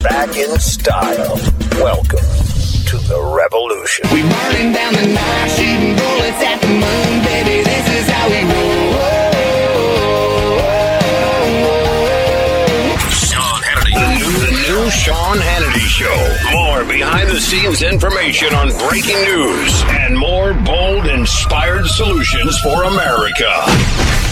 Back in style. Welcome to the revolution. We burning down the night, shooting bullets at the moon, baby. This is how we roll. Sean Hannity. The new, the new Sean Hannity Show. More behind the scenes information on breaking news and more bold, inspired solutions for America.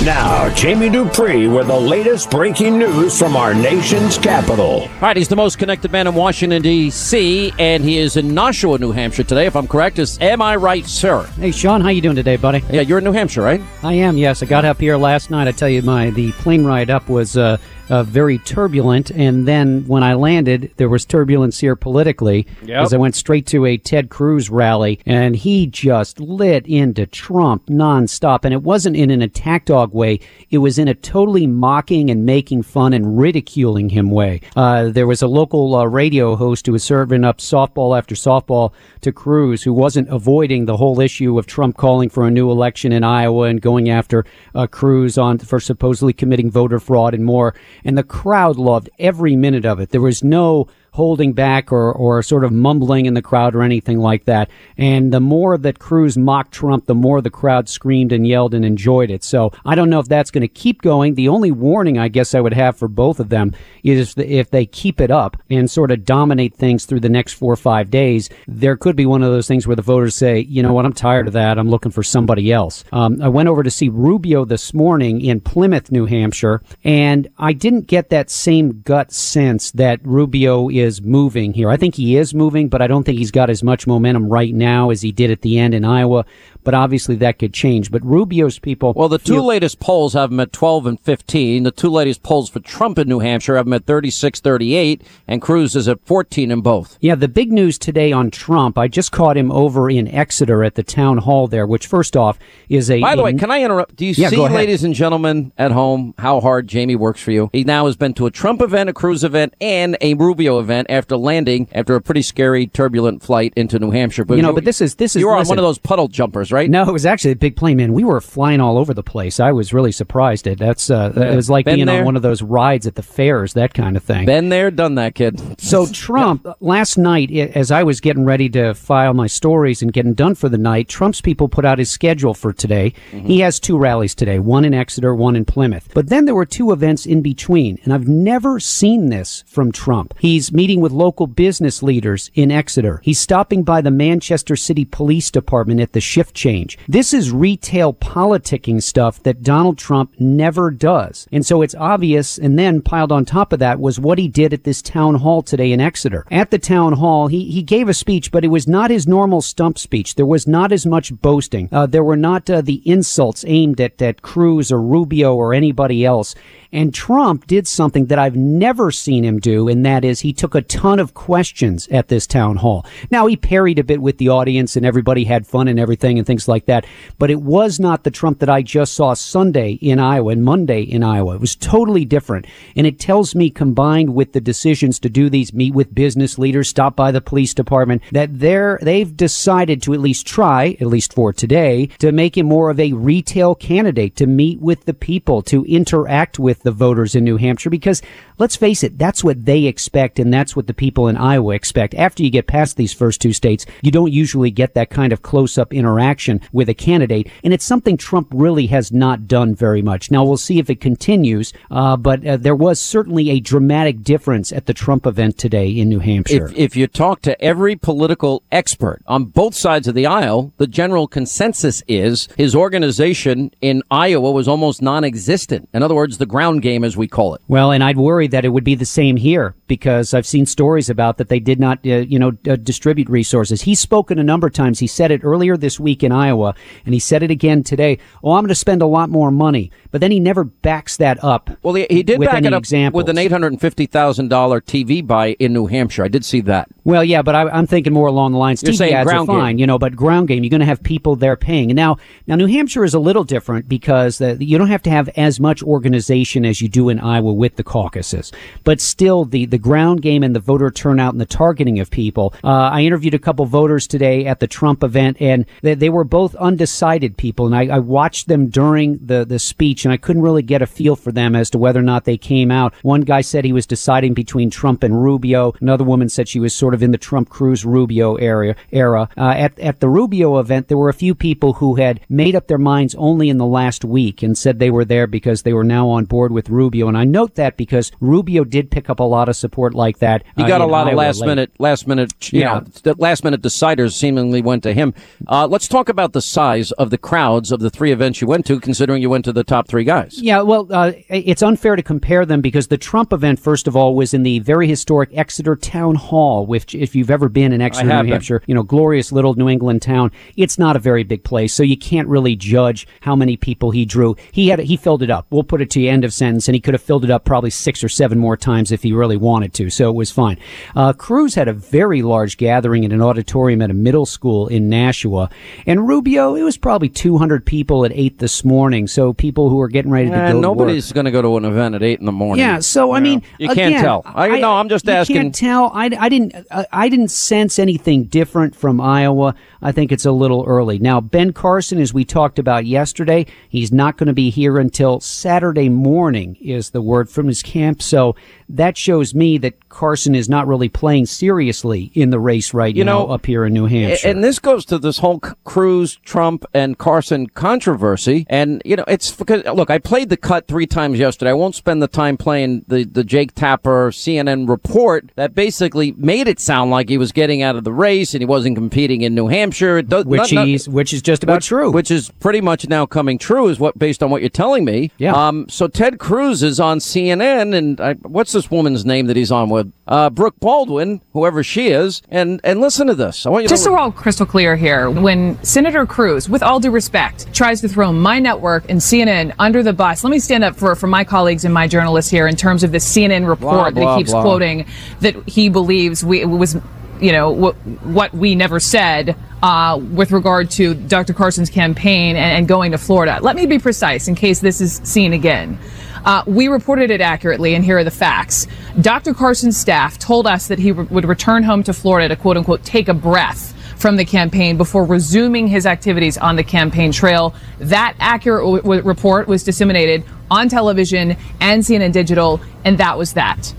Now, Jamie Dupree with the latest breaking news from our nation's capital. All right, he's the most connected man in Washington, D.C., and he is in Nashua, New Hampshire today, if I'm correct. Is, am I right, sir? Hey, Sean, how you doing today, buddy? Yeah, you're in New Hampshire, right? I am. Yes, I got up here last night. I tell you, my the plane ride up was uh, uh, very turbulent, and then when I landed, there was turbulence here politically Yep. as I went straight to a Ted Cruz rally, and he just lit into Trump nonstop, and it wasn't in an attack dog way; it was in a totally mocking and making fun and ridiculing him way. Uh, there was a local uh, radio host who was serving up softball after softball to Cruz, who wasn't avoiding the whole issue of Trump calling for a new election in Iowa and going after uh, Cruz on for supposedly committing voter fraud and more. And the crowd loved every minute of it. There was no holding back or, or sort of mumbling in the crowd or anything like that. And the more that Cruz mocked Trump, the more the crowd screamed and yelled and enjoyed it. So I don't know if that's going to keep going. The only warning I guess I would have for both of them is if they keep it up and sort of dominate things through the next four or five days, there could be one of those things where the voters say, you know what, I'm tired of that. I'm looking for somebody else. Um, I went over to see Rubio this morning in Plymouth, New Hampshire, and I didn't get that same gut sense that Rubio is moving here. I think he is moving, but I don't think he's got as much momentum right now as he did at the end in Iowa. But obviously that could change. But Rubio's people. Well, the two feel- latest polls have him at 12 and 15. The two latest polls for Trump in New Hampshire have him at 36 38, and Cruz is at 14 in both. Yeah, the big news today on Trump, I just caught him over in Exeter at the town hall there, which first off is a. By the a- way, can I interrupt? Do you Yeah, see, ladies and gentlemen at home, how hard Jamie works for you? He now has been to a Trump event, a Cruz event, and a Rubio event after landing after a pretty scary, turbulent flight into New Hampshire. But You know, but this is- this is- you were on one of those puddle jumpers, right? No, it was actually a big plane, man. We were flying all over the place. I was really surprised at that's uh, it was like Been being there? on one of those rides at the fairs, that kind of thing. Been there, done that, kid. So Trump last night, as I was getting ready to file my stories and getting done for the night, Trump's people put out his schedule for today. He has two rallies today, one in Exeter, one in Plymouth. But then there were two events in between, and I've never seen this from Trump. He's meeting with local business leaders in Exeter. He's stopping by the Manchester City Police Department at the shift change. This is retail politicking stuff that Donald Trump never does. And so it's obvious, and then piled on top of that was what he did at this town hall today in Exeter. At the town hall, he, he gave a speech, but it was not his normal stump speech. There was not as much boasting. Uh, there were not uh, the insults aimed at, at Cruz or Rubio or anybody else. And Trump did something that I've never seen him do, and that is he took a ton of questions at this town hall. Now, he parried a bit with the audience, and everybody had fun and everything and things like that, but it was not the Trump that I just saw Sunday in Iowa and Monday in Iowa. It was totally different. And it tells me, combined with the decisions to do these, meet with business leaders, stop by the police department, that they're, they've decided to at least try, at least for today, to make him more of a retail candidate, to meet with the people, to interact with the voters in New Hampshire, because let's face it, that's what they expect, and that's what the people in Iowa expect. After you get past these first two states, you don't usually get that kind of close up interaction with a candidate, and it's something Trump really has not done very much. Now, we'll see if it continues, uh, but uh, there was certainly a dramatic difference at the Trump event today in New Hampshire. If, if you talk to every political expert on both sides of the aisle, the general consensus is his organization in Iowa was almost non-existent. In other words, the ground game, as we call it. Well, and I'd worry that it would be the same here because I've seen stories about that they did not, uh, you know, uh, distribute resources. He's spoken a number of times. He said it earlier this week in Iowa, and he said it again today. Oh, I'm going to spend a lot more money, but then he never backs that up. Well, he, he did back it up examples. with an eight hundred and fifty thousand dollar TV buy in New Hampshire. I did see that. Well, yeah, but I, I'm thinking more along the lines. You're TV saying ads are ground game. you know, but ground game, you're going to have people there paying. Now, now New Hampshire is a little different because uh, you don't have to have as much organization as you do in Iowa with the caucuses. But still, the the ground game and the voter turnout and the targeting of people. Uh, I interviewed a couple voters today at the Trump event, and they, they were both undecided people. And I, I watched them during the the speech, and I couldn't really get a feel for them as to whether or not they came out. One guy said he was deciding between Trump and Rubio. Another woman said she was sort of in the Trump Cruz Rubio area era. Uh, at at the Rubio event, there were a few people who had made up their minds only in the last week and said they were there because they were now on board with Rubio. And I note that because Rubio did pick up a lot of support like that. He uh, got a in lot of last late. minute, last minute, you Yeah. know, the last minute deciders seemingly went to him. Uh, let's talk about the size of the crowds of the three events you went to, considering you went to the top three guys. Yeah, well, uh, it's unfair to compare them because the Trump event, first of all, was in the very historic Exeter Town Hall. Which, if you've ever been in Exeter, New. Hampshire, you know, glorious little New England town. It's not a very big place, so you can't really judge how many people he drew. He had he filled it up. We'll put it to you end of sentence, and he could have filled it up probably six or seven more times if he really wanted to. So it was fine. Uh, Cruz had a very large gathering in an auditorium at a middle school in Nashua, and Rubio it was probably 200 people at eight this morning. So people who are getting ready to And go. to nobody's going to go to an event at eight in the morning. Yeah, so I mean, You can't again, tell. I- no, I'm just you asking- You can't tell. I, I didn't. Uh, I didn't sense anything different from Iowa. I think it's a little early. Now, Ben Carson, as we talked about yesterday, he's not going to be here until Saturday morning. Is the word from his camp. So that shows me that Carson is not really playing seriously in the race right You now know, up here in New Hampshire. And this goes to this whole Cruz, Trump, and Carson controversy. And, you know, it's because, look, I played the cut three times yesterday. I won't spend the time playing the, the Jake Tapper CNN report that basically made it sound like he was getting out of the race and he wasn't competing in New Hampshire. Does- which not- not- which is just about which, true. Which is pretty much now coming true, is what based on what you're telling me. Yeah. Um. So Ted Cruz is on CNN, and I, what's this woman's name that he's on with? Uh, Brooke Baldwin, whoever she is, and and listen to this. I want you to Just to so we're all crystal clear here, when Senator Cruz, with all due respect, tries to throw my network and CNN under the bus, let me stand up for, for my colleagues and my journalists here in terms of the CNN report Blah, blah, that keeps blah. quoting that he believes we was, you know, what, what we never said uh, with regard to Dr. Carson's campaign and, and going to Florida. Let me be precise in case this is seen again. Uh, we reported it accurately, and here are the facts. Dr. Carson's staff told us that he re- would return home to Florida to quote unquote take a breath from the campaign before resuming his activities on the campaign trail. That accurate w- w- report was disseminated on television and CNN Digital, and that was that.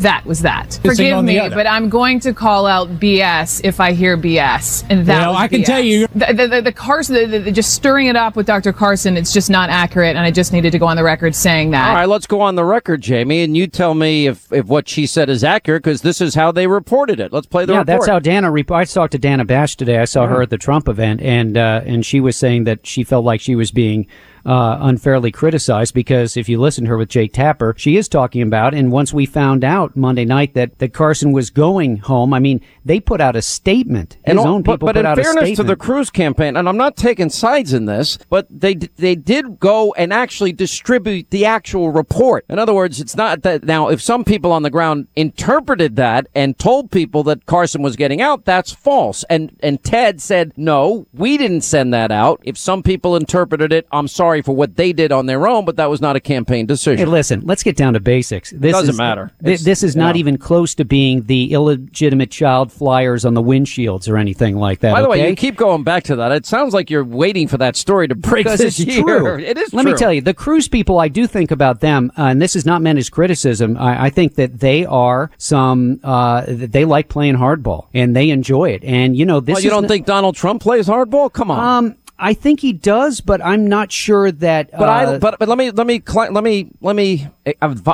That was that. Forgive me, but I'm going to call out BS if I hear BS, and that Well, was I can BS. tell you- the, the, the, the Carson, the, the, the- just stirring it up with Dr. Carson. It's just not accurate, and I just needed to go on the record saying that. All right, let's go on the record, Jamie, and you tell me if, if what she said is accurate because this is how they reported it. Let's play the yeah, report. that's how Dana. Rep- I talked to Dana Bash today. I saw her at the Trump event, and uh, and she was saying that she felt like she was being uh, unfairly criticized because if you listen to her with Jake Tapper, she is talking about. And once we found out Monday night that that Carson was going home, I mean, they put out a statement. His And all- own but, people but put in out a fairness to the. Cruz campaign, and I'm not taking sides in this, but they they did go and actually distribute the actual report. In other words, it's not that now if some people on the ground interpreted that and told people that Carson was getting out, that's false. And and Ted said, "No, we didn't send that out." If some people interpreted it, I'm sorry for what they did on their own, but that was not a campaign Hey, decision. listen, let's get down to basics. This Doesn't is, matter. thi- It's- this is you not even close to being the illegitimate child flyers on the windshields or anything like that. By the way, you keep going back to that. It sounds like you're waiting for that story to break because this it's year. true. It is Let true. me tell you, the Cruz people, I do think about them, uh, and this is not meant as criticism. I, I think that they are some, uh, that they like playing hardball and they enjoy it. And you know, this Well, you is don't n- think Donald Trump plays hardball? Come on. Um, I think he does, but I'm not sure that. but uh, I but but let me let me let me let me uh,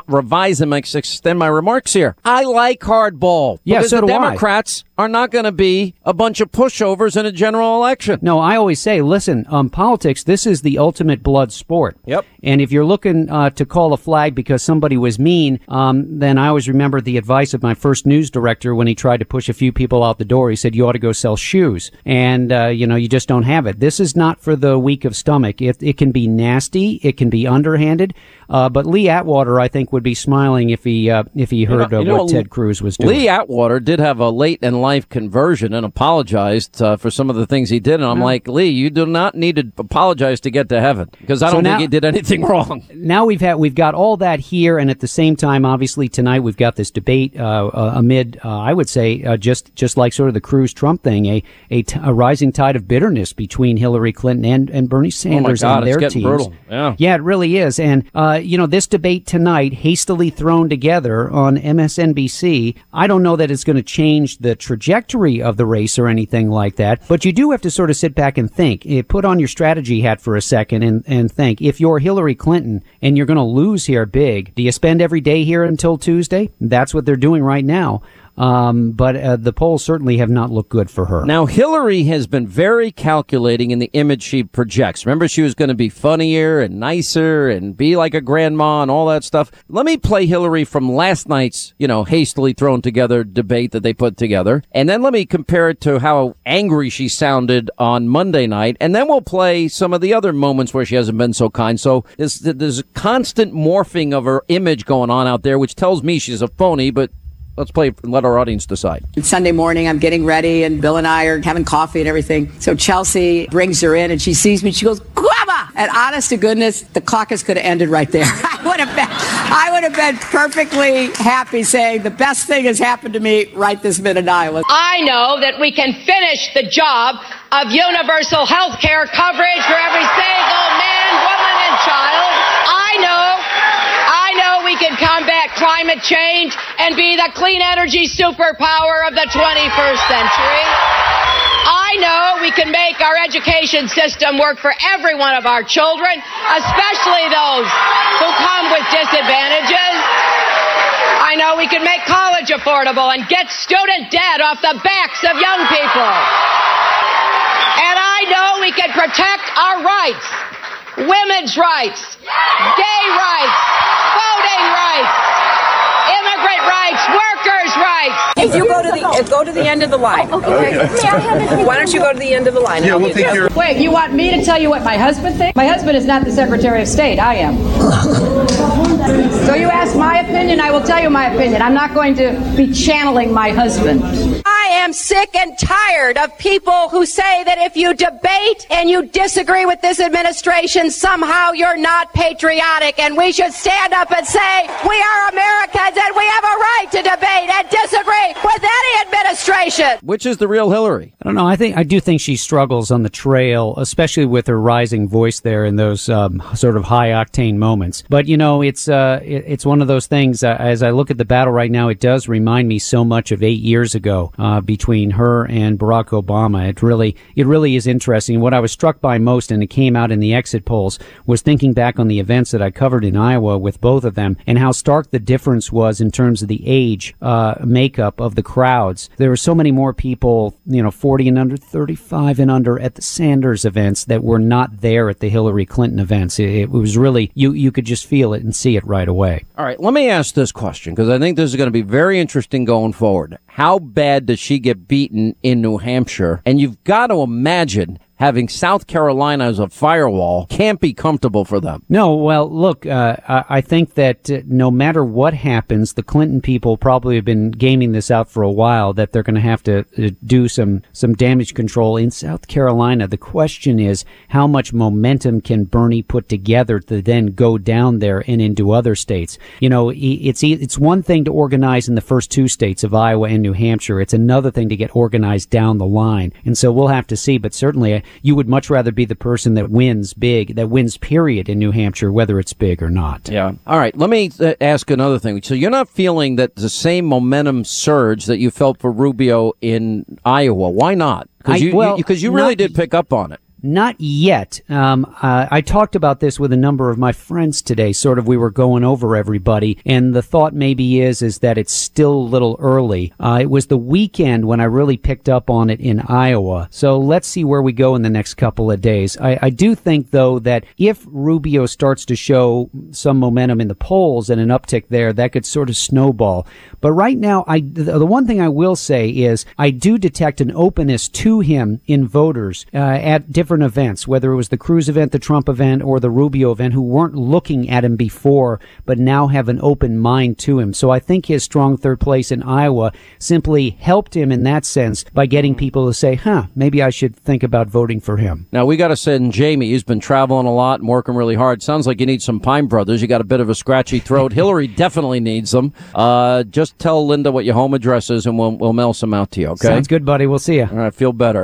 revise and ex- extend my remarks here. I like hardball. Yeah, because so the do I. Democrats are not going to be a bunch of pushovers in a general election. No, I always say, listen, um, politics, this is the ultimate blood sport. Yep. And if you're looking uh, to call a flag because somebody was mean, um, then I always remember the advice of my first news director when he tried to push a few people out the door. He said, you ought to go sell shoes. And, uh, you know, you just don't have it. This is is not for the weak of stomach. It, it can be nasty. It can be underhanded. Uh, but Lee Atwater, I think, would be smiling if he uh, if he heard know- uh, you know, what Ted Cruz was doing. Lee Atwater did have a late in life conversion and apologized uh, for some of the things he did. And I'm like, Lee, you do not need to apologize to get to heaven because I So don't now- think he did anything wrong. now we've had we've got all that here, and at the same time, obviously tonight we've got this debate uh, uh, amid, uh, I would say, uh, just just like sort of the Cruz Trump thing, a a, t- a rising tide of bitterness between Hillary Clinton and, and Bernie Sanders Oh God, and it's their getting teams. brutal. Yeah. yeah, it really is. And uh, you know, this debate tonight, hastily thrown together on MSNBC, I don't know that it's going to change the trajectory of the race or anything like that. But you do have to sort of sit back and think. Eh, Put on your strategy hat for a second and, and think. If you're Hillary Clinton and you're going to lose here big, do you spend every day here until Tuesday? That's what they're doing right now. Um, but uh, the polls certainly have not looked good for her. Now, Hillary has been very calculating in the image she projects. Remember, she was going to be funnier and nicer and be like a grandma and all that stuff. Let me play Hillary from last night's, you know, hastily thrown together debate that they put together. And then let me compare it to how angry she sounded on Monday night. And then we'll play some of the other moments where she hasn't been so kind. So there's, there's a constant morphing of her image going on out there, which tells me she's a phony, but let's play and let our audience decide. Sunday morning, I'm getting ready, and Bill and I are having coffee and everything. So Chelsea brings her in, and she sees me. She goes, "Guava!" And honest to goodness, the caucus could have ended right there. I would have been, I would have been perfectly happy saying the best thing has happened to me right this minute in Iowa. I know that we can finish the job of universal health care coverage for every single man, woman, and child. I know, I know we can combat climate change and be the clean energy superpower of the 21st century. I know we can make our education system work for every one of our children, especially those who come with disadvantages. I know we can make college affordable and get student debt off the backs of young people. And I know we can protect our rights women's rights, gay rights, voting rights, immigrant rights, workers' rights. If you go to the go to the end of the line, okay? Why don't you go to the end of the line? Yeah, we'll take your. Wait, you want me to tell you what my husband thinks? My husband is not the Secretary of State. I am. so you ask my opinion, I will tell you my opinion. I'm not going to be channeling my husband. I am sick and tired of people who say that if you debate and you disagree with this administration, somehow you're not patriotic. And we should stand up and say, we are Americans and we have a right to debate and disagree with any administration. Which is the real Hillary? I don't know. I think I do think she struggles on the trail, especially with her rising voice there in those um, sort of high octane moments. But you know, it's uh, it, it's one of those things. Uh, as I look at the battle right now, it does remind me so much of eight years ago uh, between her and Barack Obama. It really it really is interesting. What I was struck by most, and it came out in the exit polls, was thinking back on the events that I covered in Iowa with both of them, and how stark the difference was in terms of the age uh, makeup of the crowds. There were so many more people, you know, 40 and under, 35 and under at the Sanders events that were not there at the Hillary Clinton events. It, it was really, you, you could just feel it and see it right away. All right, let me ask this question because I think this is going to be very interesting going forward. How bad does she get beaten in New Hampshire? And you've got to imagine having South Carolina as a firewall can't be comfortable for them. No, well, look, uh, I think that uh, no matter what happens, the Clinton people probably have been gaming this out for a while that they're going to have to uh, do some some damage control in South Carolina. The question is, how much momentum can Bernie put together to then go down there and into other states? You know, it's it's one thing to organize in the first two states of Iowa and New Hampshire. It's another thing to get organized down the line. And so we'll have to see. But certainly, uh, you would much rather be the person that wins big, that wins period in New Hampshire, whether it's big or not. Yeah. All right. Let me uh, ask another thing. So you're not feeling that the same momentum surge that you felt for Rubio in Iowa. Why not? Because you, well, because you, really not- did pick up on it. Not yet. Um, uh, I talked about this with a number of my friends today. Sort of, we were going over everybody, and the thought maybe is is that it's still a little early. Uh, it was the weekend when I really picked up on it in Iowa. So let's see where we go in the next couple of days. I, I do think though that if Rubio starts to show some momentum in the polls and an uptick there, that could sort of snowball. But right now, I the, one thing I will say is I do detect an openness to him in voters uh, at different different events, whether it was the Cruz event, the Trump event, or the Rubio event, who weren't looking at him before, but now have an open mind to him. So I think his strong third place in Iowa simply helped him in that sense by getting people to say, huh, maybe I should think about voting for him. Now we got to send Jamie. He's been traveling a lot and working really hard. Sounds like you need some Pine Brothers. You got a bit of a scratchy throat. Hillary definitely needs them. Uh, just tell Linda what your home address is, and we'll we'll mail some out to you. Okay. Sounds good, buddy. We'll see you. All right. Feel better.